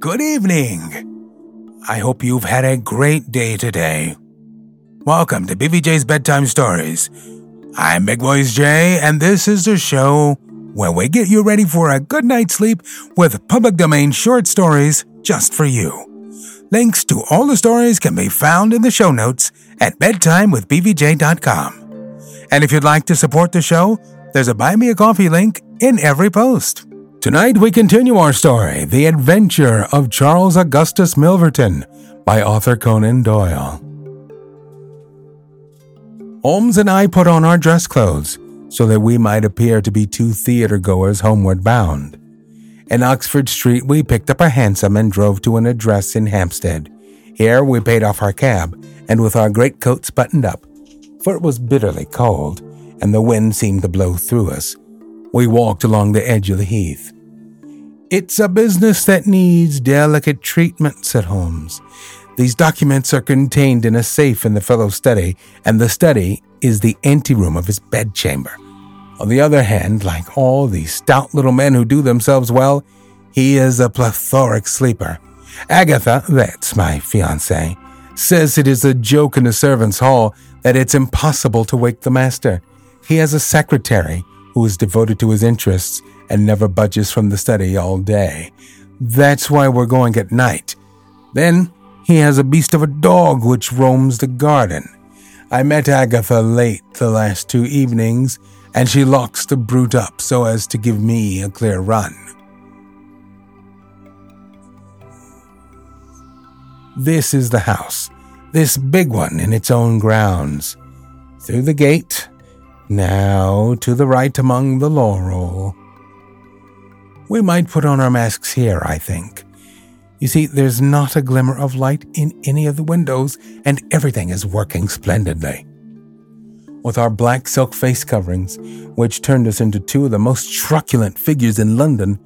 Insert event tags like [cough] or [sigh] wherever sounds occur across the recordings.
Good evening. I hope you've had a great day today. Welcome to BVJ's Bedtime Stories. I'm Big Voice Jay, and this is the show where we get you ready for a good night's sleep with public domain short stories just for you. Links to all the stories can be found in the show notes at bedtimewithbvj.com. And if you'd like to support the show, there's a Buy Me a Coffee link in every post. Tonight we continue our story, The Adventure of Charles Augustus Milverton, by Arthur Conan Doyle. Holmes and I put on our dress clothes so that we might appear to be two theater goers homeward bound. In Oxford Street, we picked up a hansom and drove to an address in Hampstead. Here we paid off our cab, and with our great coats buttoned up, for it was bitterly cold, and the wind seemed to blow through us, we walked along the edge of the heath. It's a business that needs delicate treatment, said Holmes. These documents are contained in a safe in the fellow's study, and the study is the anteroom of his bedchamber. On the other hand, like all these stout little men who do themselves well, he is a plethoric sleeper. Agatha, that's my fiancée, says it is a joke in the servants' hall that it's impossible to wake the master. He has a secretary who is devoted to his interests and never budges from the study all day. That's why we're going at night. Then he has a beast of a dog which roams the garden. I met Agatha late the last two evenings, and she locks the brute up so as to give me a clear run. This is the house, this big one in its own grounds. Through the gate, now to the right among the laurel. We might put on our masks here, I think. You see, there's not a glimmer of light in any of the windows, and everything is working splendidly. With our black silk face coverings, which turned us into two of the most truculent figures in London,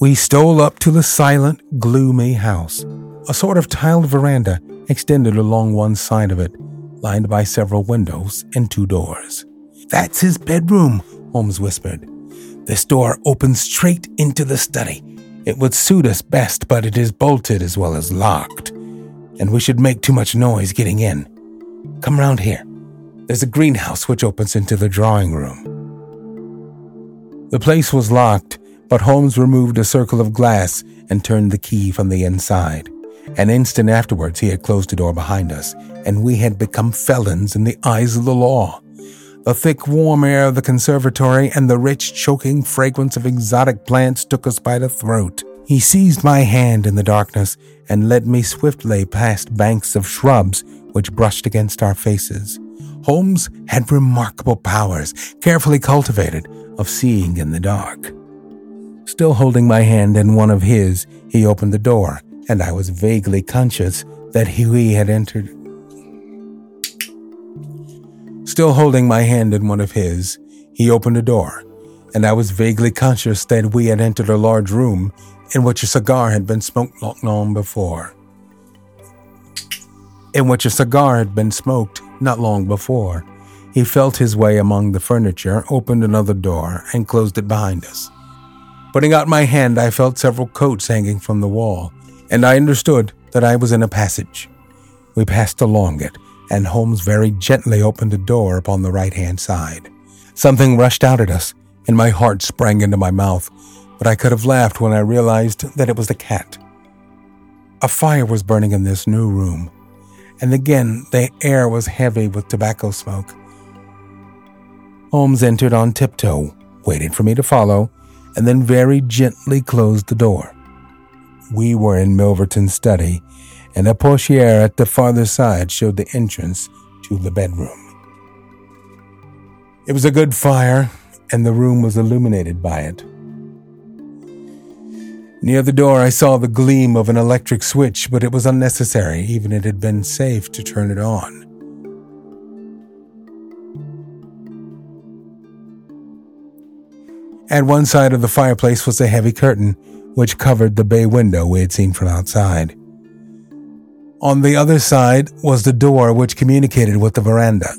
we stole up to the silent, gloomy house. A sort of tiled veranda extended along one side of it, lined by several windows and two doors. That's his bedroom, Holmes whispered. This door opens straight into the study. It would suit us best, but it is bolted as well as locked, and we should make too much noise getting in. Come round here. There's a greenhouse which opens into the drawing room. The place was locked, but Holmes removed a circle of glass and turned the key from the inside. An instant afterwards, he had closed the door behind us, and we had become felons in the eyes of the law. The thick, warm air of the conservatory and the rich, choking fragrance of exotic plants took us by the throat. He seized my hand in the darkness and led me swiftly past banks of shrubs which brushed against our faces. Holmes had remarkable powers, carefully cultivated, of seeing in the dark. Still holding my hand in one of his, he opened the door, and I was vaguely conscious that he had entered Still holding my hand in one of his, he opened a door, and I was vaguely conscious that we had entered a large room in which a cigar had been smoked not long before. In which a cigar had been smoked not long before. He felt his way among the furniture, opened another door, and closed it behind us. Putting out my hand, I felt several coats hanging from the wall, and I understood that I was in a passage. We passed along it, and Holmes very gently opened a door upon the right hand side. Something rushed out at us, and my heart sprang into my mouth, but I could have laughed when I realized that it was the cat. A fire was burning in this new room, and again the air was heavy with tobacco smoke. Holmes entered on tiptoe, waited for me to follow, and then very gently closed the door. We were in Milverton's study, and a portiere at the farther side showed the entrance to the bedroom. It was a good fire, and the room was illuminated by it. Near the door, I saw the gleam of an electric switch, but it was unnecessary, even it had been safe to turn it on. At one side of the fireplace was a heavy curtain, which covered the bay window we had seen from outside. On the other side was the door which communicated with the veranda.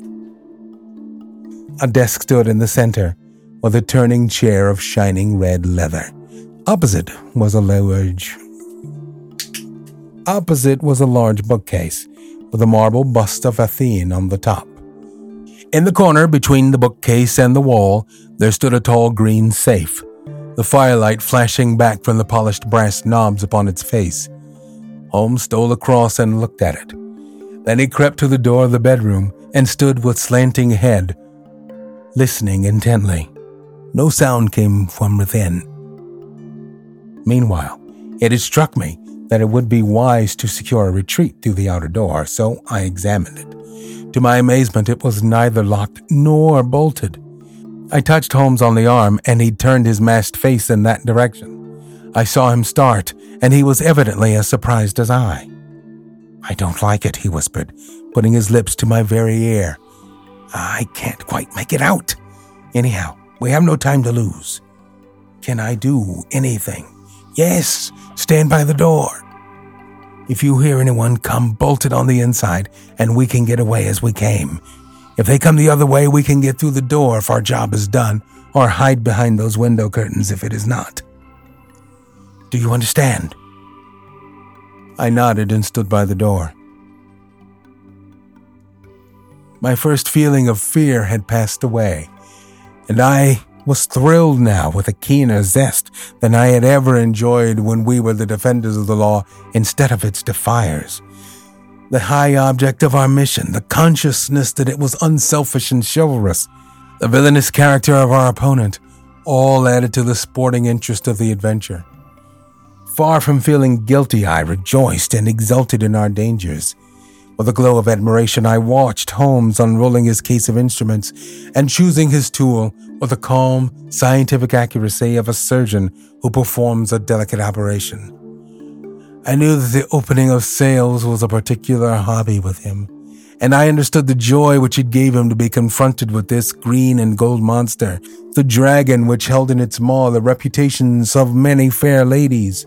A desk stood in the center, with a turning chair of shining red leather. Opposite was a large Opposite was a large bookcase with a marble bust of Athene on the top. In the corner between the bookcase and the wall, there stood a tall green safe, the firelight flashing back from the polished brass knobs upon its face. Holmes stole across and looked at it. Then he crept to the door of the bedroom and stood with slanting head, listening intently. No sound came from within. Meanwhile, it had struck me that it would be wise to secure a retreat through the outer door, so I examined it. To my amazement, it was neither locked nor bolted. I touched Holmes on the arm, and he turned his masked face in that direction. I saw him start, and he was evidently as surprised as I. I don't like it, he whispered, putting his lips to my very ear. I can't quite make it out. Anyhow, we have no time to lose. Can I do anything? Yes, stand by the door. If you hear anyone come, bolt it on the inside, and we can get away as we came. If they come the other way, we can get through the door if our job is done, or hide behind those window curtains if it is not. Do you understand? I nodded and stood by the door. My first feeling of fear had passed away, and I was thrilled now with a keener zest than I had ever enjoyed when we were the defenders of the law instead of its defiers. The high object of our mission, the consciousness that it was unselfish and chivalrous, the villainous character of our opponent, all added to the sporting interest of the adventure. Far from feeling guilty, I rejoiced and exulted in our dangers. With a glow of admiration, I watched Holmes unrolling his case of instruments and choosing his tool with the calm, scientific accuracy of a surgeon who performs a delicate operation. I knew that the opening of sales was a particular hobby with him, and I understood the joy which it gave him to be confronted with this green and gold monster, the dragon which held in its maw the reputations of many fair ladies.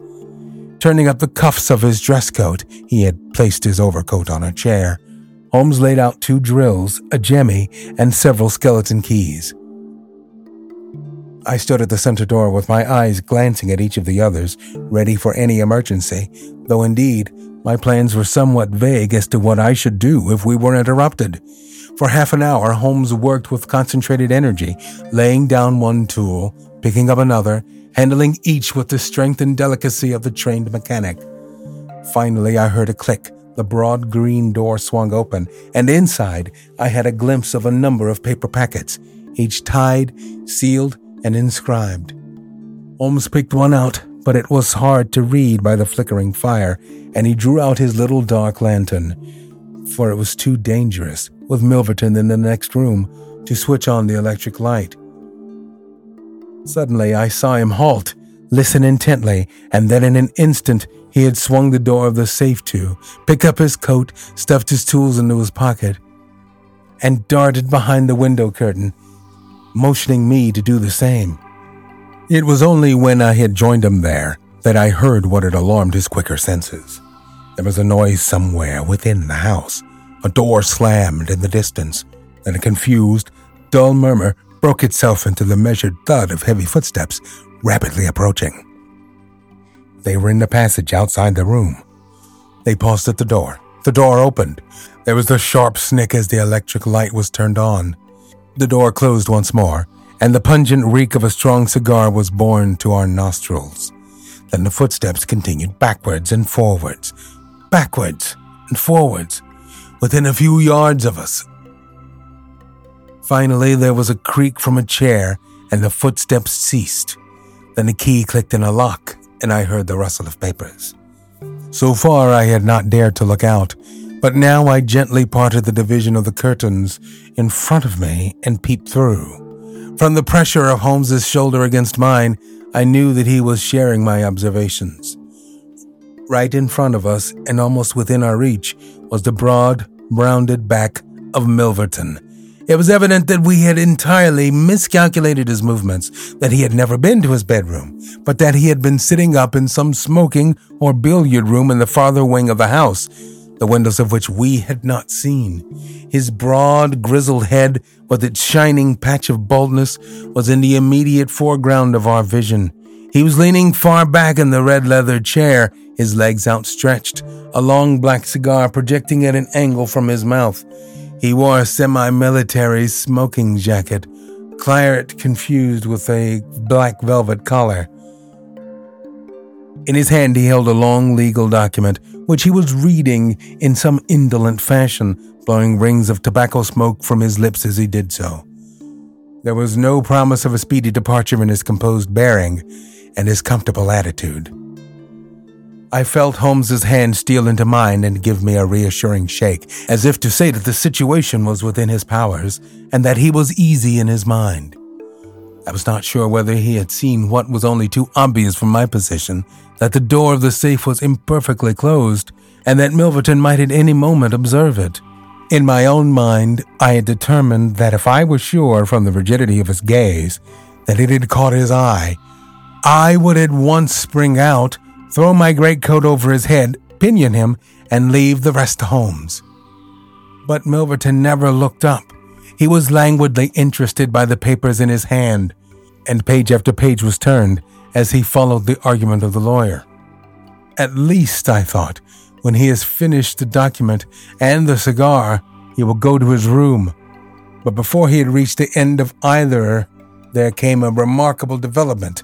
Turning up the cuffs of his dress coat, he had placed his overcoat on a chair. Holmes laid out two drills, a jemmy, and several skeleton keys. I stood at the center door with my eyes glancing at each of the others, ready for any emergency, though indeed, my plans were somewhat vague as to what I should do if we were interrupted. For half an hour, Holmes worked with concentrated energy, laying down one tool, picking up another, handling each with the strength and delicacy of the trained mechanic. Finally, I heard a click. The broad green door swung open, and inside I had a glimpse of a number of paper packets, each tied, sealed, and inscribed. Holmes picked one out, but it was hard to read by the flickering fire, and he drew out his little dark lantern, for it was too dangerous, with Milverton in the next room, to switch on the electric light. Suddenly, I saw him halt, listen intently, and then in an instant, he had swung the door of the safe to, picked up his coat, stuffed his tools into his pocket, and darted behind the window curtain, motioning me to do the same. It was only when I had joined him there that I heard what had alarmed his quicker senses. There was a noise somewhere within the house. A door slammed in the distance, and a confused, dull murmur broke itself into the measured thud of heavy footsteps rapidly approaching. They were in the passage outside the room. They paused at the door. The door opened. There was a sharp snick as the electric light was turned on. The door closed once more, and the pungent reek of a strong cigar was borne to our nostrils. Then the footsteps continued backwards and forwards, backwards and forwards, within a few yards of us, Finally, there was a creak from a chair, and the footsteps ceased. Then a key clicked in a lock, and I heard the rustle of papers. So far, I had not dared to look out, but now I gently parted the division of the curtains in front of me and peeped through. From the pressure of Holmes's shoulder against mine, I knew that he was sharing my observations. Right in front of us, and almost within our reach, was the broad, rounded back of Milverton, it was evident that we had entirely miscalculated his movements, that he had never been to his bedroom, but that he had been sitting up in some smoking or billiard room in the farther wing of the house, the windows of which we had not seen. His broad, grizzled head, with its shining patch of baldness, was in the immediate foreground of our vision. He was leaning far back in the red leather chair, his legs outstretched, a long black cigar projecting at an angle from his mouth. He wore a semi military smoking jacket, claret confused with a black velvet collar. In his hand, he held a long legal document, which he was reading in some indolent fashion, blowing rings of tobacco smoke from his lips as he did so. There was no promise of a speedy departure in his composed bearing and his comfortable attitude. I felt Holmes's hand steal into mine and give me a reassuring shake, as if to say that the situation was within his powers and that he was easy in his mind. I was not sure whether he had seen what was only too obvious from my position that the door of the safe was imperfectly closed and that Milverton might at any moment observe it. In my own mind, I had determined that if I was sure from the rigidity of his gaze that it had caught his eye, I would at once spring out throw my greatcoat over his head, pinion him, and leave the rest to Holmes. But Milverton never looked up. He was languidly interested by the papers in his hand, and page after page was turned as he followed the argument of the lawyer. At least, I thought, when he has finished the document and the cigar, he will go to his room. But before he had reached the end of either, there came a remarkable development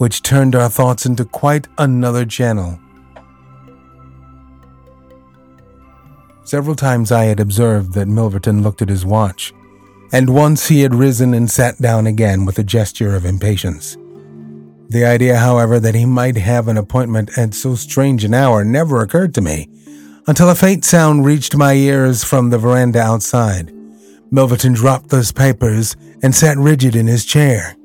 which turned our thoughts into quite another channel. Several times I had observed that Milverton looked at his watch, and once he had risen and sat down again with a gesture of impatience. The idea, however, that he might have an appointment at so strange an hour never occurred to me until a faint sound reached my ears from the veranda outside. Milverton dropped those papers and sat rigid in his chair.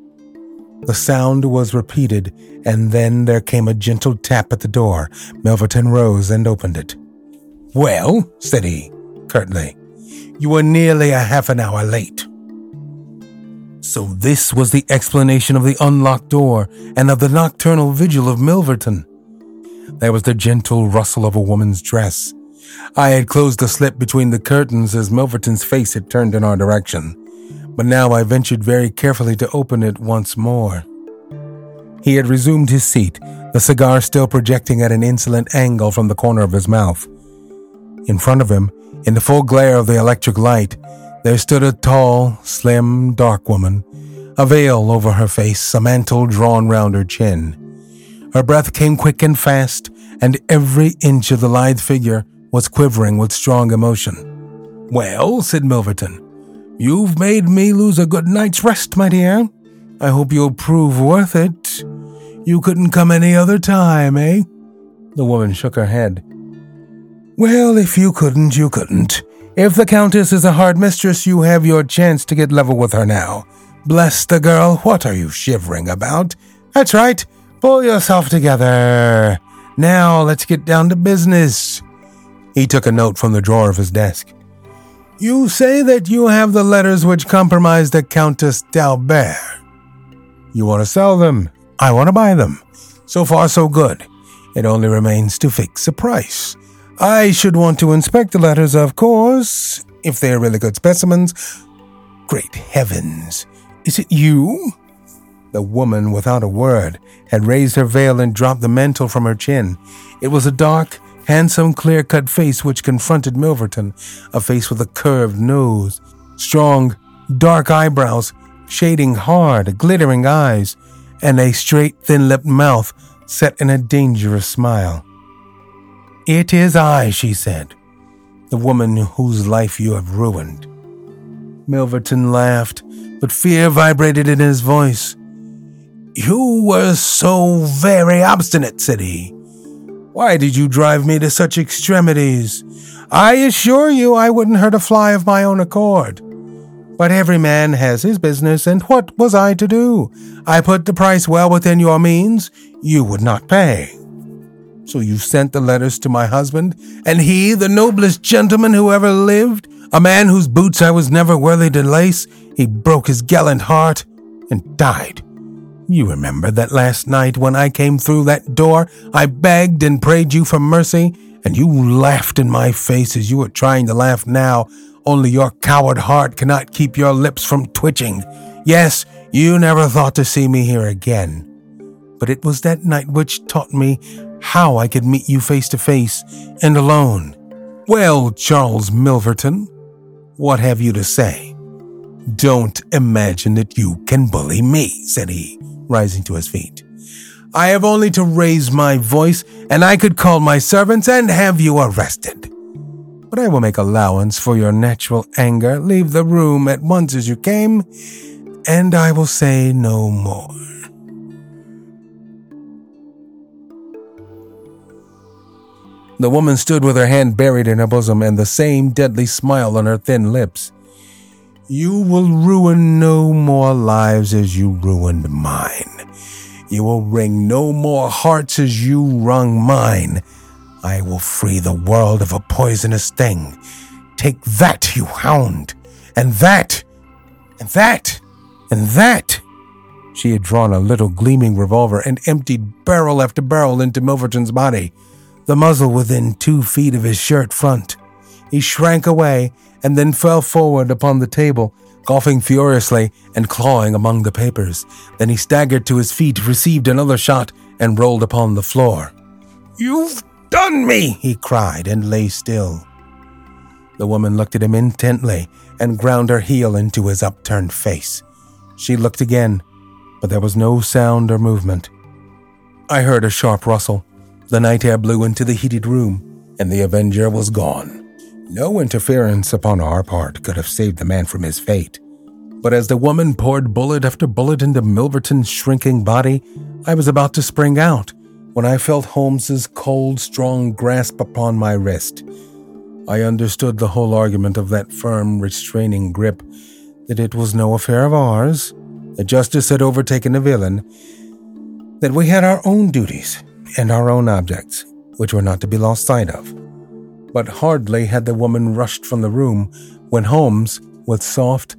The sound was repeated, and then there came a gentle tap at the door. Milverton rose and opened it. Well, said he, curtly, you were nearly a half an hour late. So this was the explanation of the unlocked door and of the nocturnal vigil of Milverton. There was the gentle rustle of a woman's dress. I had closed the slit between the curtains as Milverton's face had turned in our direction but now I ventured very carefully to open it once more. He had resumed his seat, the cigar still projecting at an insolent angle from the corner of his mouth. In front of him, in the full glare of the electric light, there stood a tall, slim, dark woman, a veil over her face, a mantle drawn round her chin. Her breath came quick and fast, and every inch of the lithe figure was quivering with strong emotion. Well, said Milverton, You've made me lose a good night's rest, my dear. I hope you'll prove worth it. You couldn't come any other time, eh? The woman shook her head. Well, if you couldn't, you couldn't. If the Countess is a hard mistress, you have your chance to get level with her now. Bless the girl, what are you shivering about? That's right, pull yourself together. Now let's get down to business. He took a note from the drawer of his desk. You say that you have the letters which compromise the Countess d'Albert. You want to sell them. I want to buy them. So far, so good. It only remains to fix a price. I should want to inspect the letters, of course, if they are really good specimens. Great heavens! Is it you? The woman, without a word, had raised her veil and dropped the mantle from her chin. It was a dark, handsome, clear cut face which confronted Milverton, a face with a curved nose, strong, dark eyebrows, shading hard, glittering eyes, and a straight, thin lipped mouth set in a dangerous smile. It is I, she said, the woman whose life you have ruined. Milverton laughed, but fear vibrated in his voice. You were so very obstinate, said he. Why did you drive me to such extremities? I assure you I wouldn't hurt a fly of my own accord. But every man has his business, and what was I to do? I put the price well within your means. You would not pay. So you sent the letters to my husband, and he, the noblest gentleman who ever lived, a man whose boots I was never worthy to lace, he broke his gallant heart and died. You remember that last night when I came through that door, I begged and prayed you for mercy, and you laughed in my face as you are trying to laugh now, only your coward heart cannot keep your lips from twitching. Yes, you never thought to see me here again. but it was that night which taught me how I could meet you face to face and alone. Well, Charles Milverton, what have you to say? Don't imagine that you can bully me, said he, rising to his feet. I have only to raise my voice, and I could call my servants and have you arrested. But I will make allowance for your natural anger. Leave the room at once as you came, and I will say no more. The woman stood with her hand buried in her bosom and the same deadly smile on her thin lips. You will ruin no more lives as you ruined mine. You will wring no more hearts as you wrung mine. I will free the world of a poisonous thing. Take that, you hound, and that, and that, and that. She had drawn a little gleaming revolver and emptied barrel after barrel into Milverton's body the muzzle within two feet of his shirt front. He shrank away and then fell forward upon the table, coughing furiously and clawing among the papers. Then he staggered to his feet, received another shot, and rolled upon the floor. You've done me, he cried, and lay still. The woman looked at him intently and ground her heel into his upturned face. She looked again, but there was no sound or movement. I heard a sharp rustle the night air blew into the heated room, and the Avenger was gone. No interference upon our part could have saved the man from his fate. But as the woman poured bullet after bullet into Milverton's shrinking body, I was about to spring out when I felt Holmes's cold, strong grasp upon my wrist. I understood the whole argument of that firm, restraining grip that it was no affair of ours, that justice had overtaken the villain, that we had our own duties and our own objects, which were not to be lost sight of. But hardly had the woman rushed from the room when Holmes, with soft,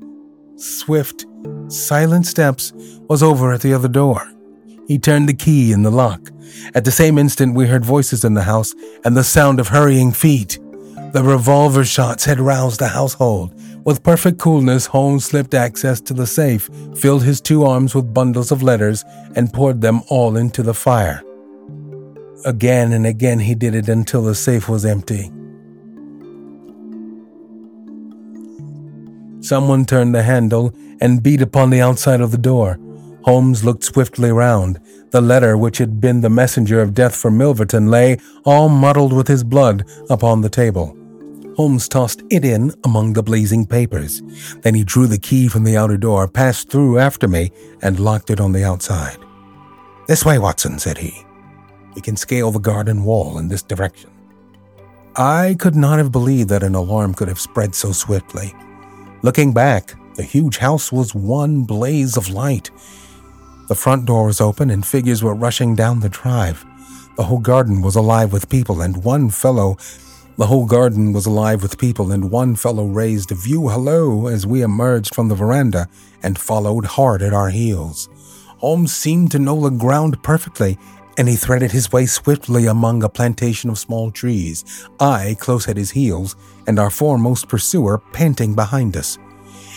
swift, silent steps, was over at the other door. He turned the key in the lock. At the same instant, we heard voices in the house and the sound of hurrying feet. The revolver shots had roused the household. With perfect coolness, Holmes slipped access to the safe, filled his two arms with bundles of letters, and poured them all into the fire. Again and again he did it until the safe was empty. Someone turned the handle and beat upon the outside of the door. Holmes looked swiftly round. The letter, which had been the messenger of death for Milverton, lay, all muddled with his blood, upon the table. Holmes tossed it in among the blazing papers. Then he drew the key from the outer door, passed through after me, and locked it on the outside. This way, Watson, said he. We can scale the garden wall in this direction. I could not have believed that an alarm could have spread so swiftly. Looking back, the huge house was one blaze of light. The front door was open and figures were rushing down the drive. The whole garden was alive with people, and one fellow the whole garden was alive with people, and one fellow raised a view hello as we emerged from the veranda and followed hard at our heels. Holmes seemed to know the ground perfectly and he threaded his way swiftly among a plantation of small trees, I close at his heels, and our foremost pursuer panting behind us.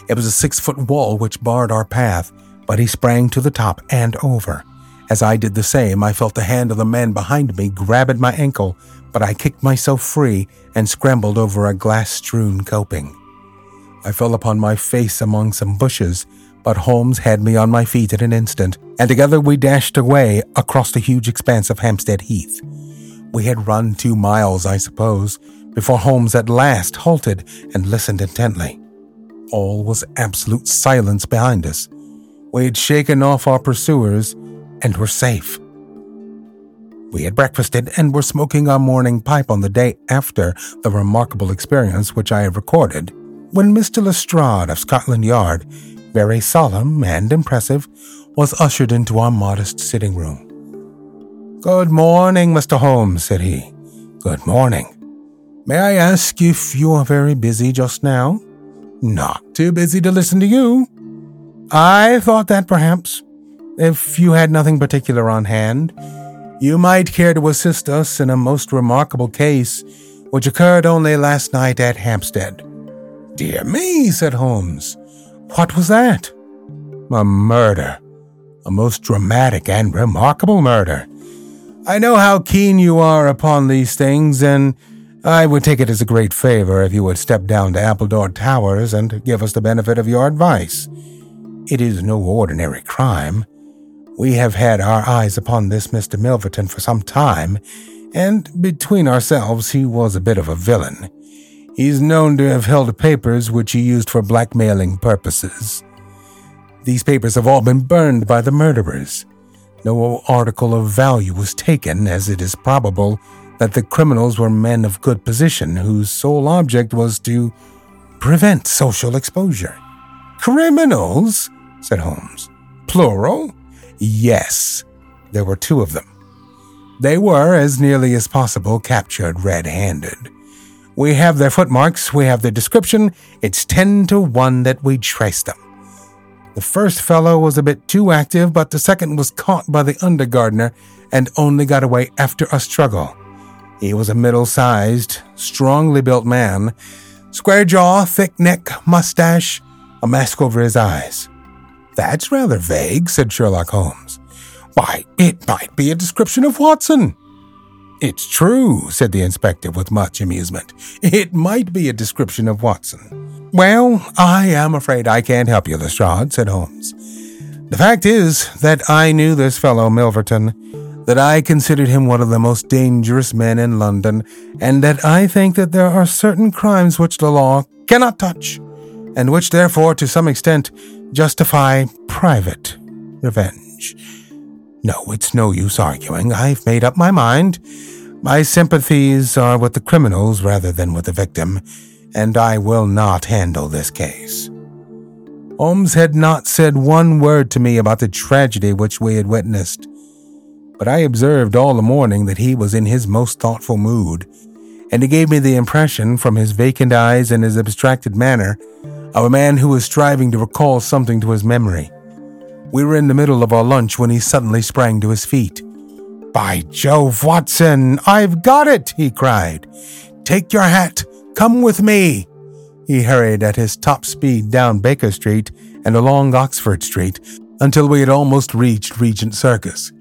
It was a six foot wall which barred our path, but he sprang to the top and over. As I did the same, I felt the hand of the man behind me grab at my ankle, but I kicked myself free and scrambled over a glass strewn coping. I fell upon my face among some bushes but Holmes had me on my feet in an instant, and together we dashed away across the huge expanse of Hampstead Heath. We had run two miles, I suppose, before Holmes at last halted and listened intently. All was absolute silence behind us. We had shaken off our pursuers and were safe. We had breakfasted and were smoking our morning pipe on the day after the remarkable experience which I have recorded, when Mr. Lestrade of Scotland Yard very solemn and impressive, was ushered into our modest sitting room. Good morning, Mr. Holmes, said he. Good morning. May I ask if you are very busy just now? Not too busy to listen to you. I thought that perhaps, if you had nothing particular on hand, you might care to assist us in a most remarkable case which occurred only last night at Hampstead. Dear me, said Holmes. What was that? A murder. A most dramatic and remarkable murder. I know how keen you are upon these things, and I would take it as a great favor if you would step down to Appledore Towers and give us the benefit of your advice. It is no ordinary crime. We have had our eyes upon this Mr. Milverton for some time, and between ourselves, he was a bit of a villain. He's known to have held papers which he used for blackmailing purposes. These papers have all been burned by the murderers. No article of value was taken, as it is probable that the criminals were men of good position whose sole object was to prevent social exposure. Criminals? said Holmes. Plural? Yes, there were two of them. They were, as nearly as possible, captured red handed. We have their footmarks, we have their description. It's ten to one that we trace them. The first fellow was a bit too active, but the second was caught by the undergardener and only got away after a struggle. He was a middle sized, strongly built man, square jaw, thick neck, mustache, a mask over his eyes. That's rather vague, said Sherlock Holmes. Why, it might be a description of Watson. It's true, said the inspector with much amusement. It might be a description of Watson. Well, I am afraid I can't help you, Lestrade, said Holmes. The fact is that I knew this fellow Milverton, that I considered him one of the most dangerous men in London, and that I think that there are certain crimes which the law cannot touch, and which therefore, to some extent, justify private revenge. No, it's no use arguing. I've made up my mind. My sympathies are with the criminals rather than with the victim, and I will not handle this case. Holmes had not said one word to me about the tragedy which we had witnessed, but I observed all the morning that he was in his most thoughtful mood, and he gave me the impression, from his vacant eyes and his abstracted manner, of a man who was striving to recall something to his memory. We were in the middle of our lunch when he suddenly sprang to his feet. By Jove, Watson, I've got it, he cried. Take your hat, come with me. He hurried at his top speed down Baker Street and along Oxford Street until we had almost reached Regent Circus.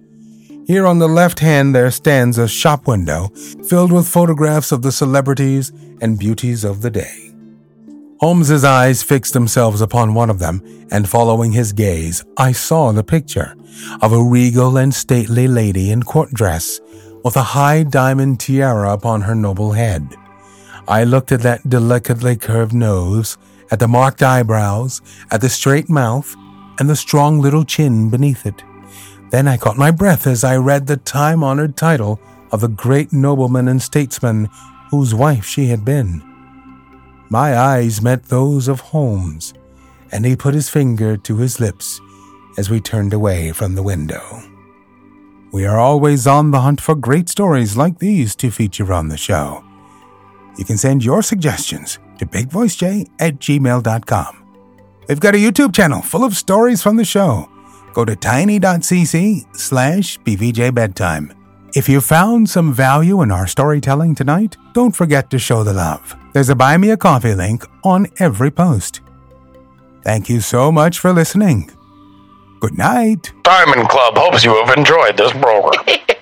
Here on the left hand there stands a shop window filled with photographs of the celebrities and beauties of the day. Holmes's eyes fixed themselves upon one of them, and following his gaze, I saw the picture of a regal and stately lady in court dress, with a high diamond tiara upon her noble head. I looked at that delicately curved nose, at the marked eyebrows, at the straight mouth, and the strong little chin beneath it. Then I caught my breath as I read the time honored title of the great nobleman and statesman whose wife she had been. My eyes met those of Holmes, and he put his finger to his lips as we turned away from the window. We are always on the hunt for great stories like these to feature on the show. You can send your suggestions to bigvoicejay at gmail.com. We've got a YouTube channel full of stories from the show. Go to tiny.cc slash bvjbedtime. If you found some value in our storytelling tonight, don't forget to show the love. There's a Buy Me a Coffee link on every post. Thank you so much for listening. Good night. Diamond Club hopes you have enjoyed this program. [laughs]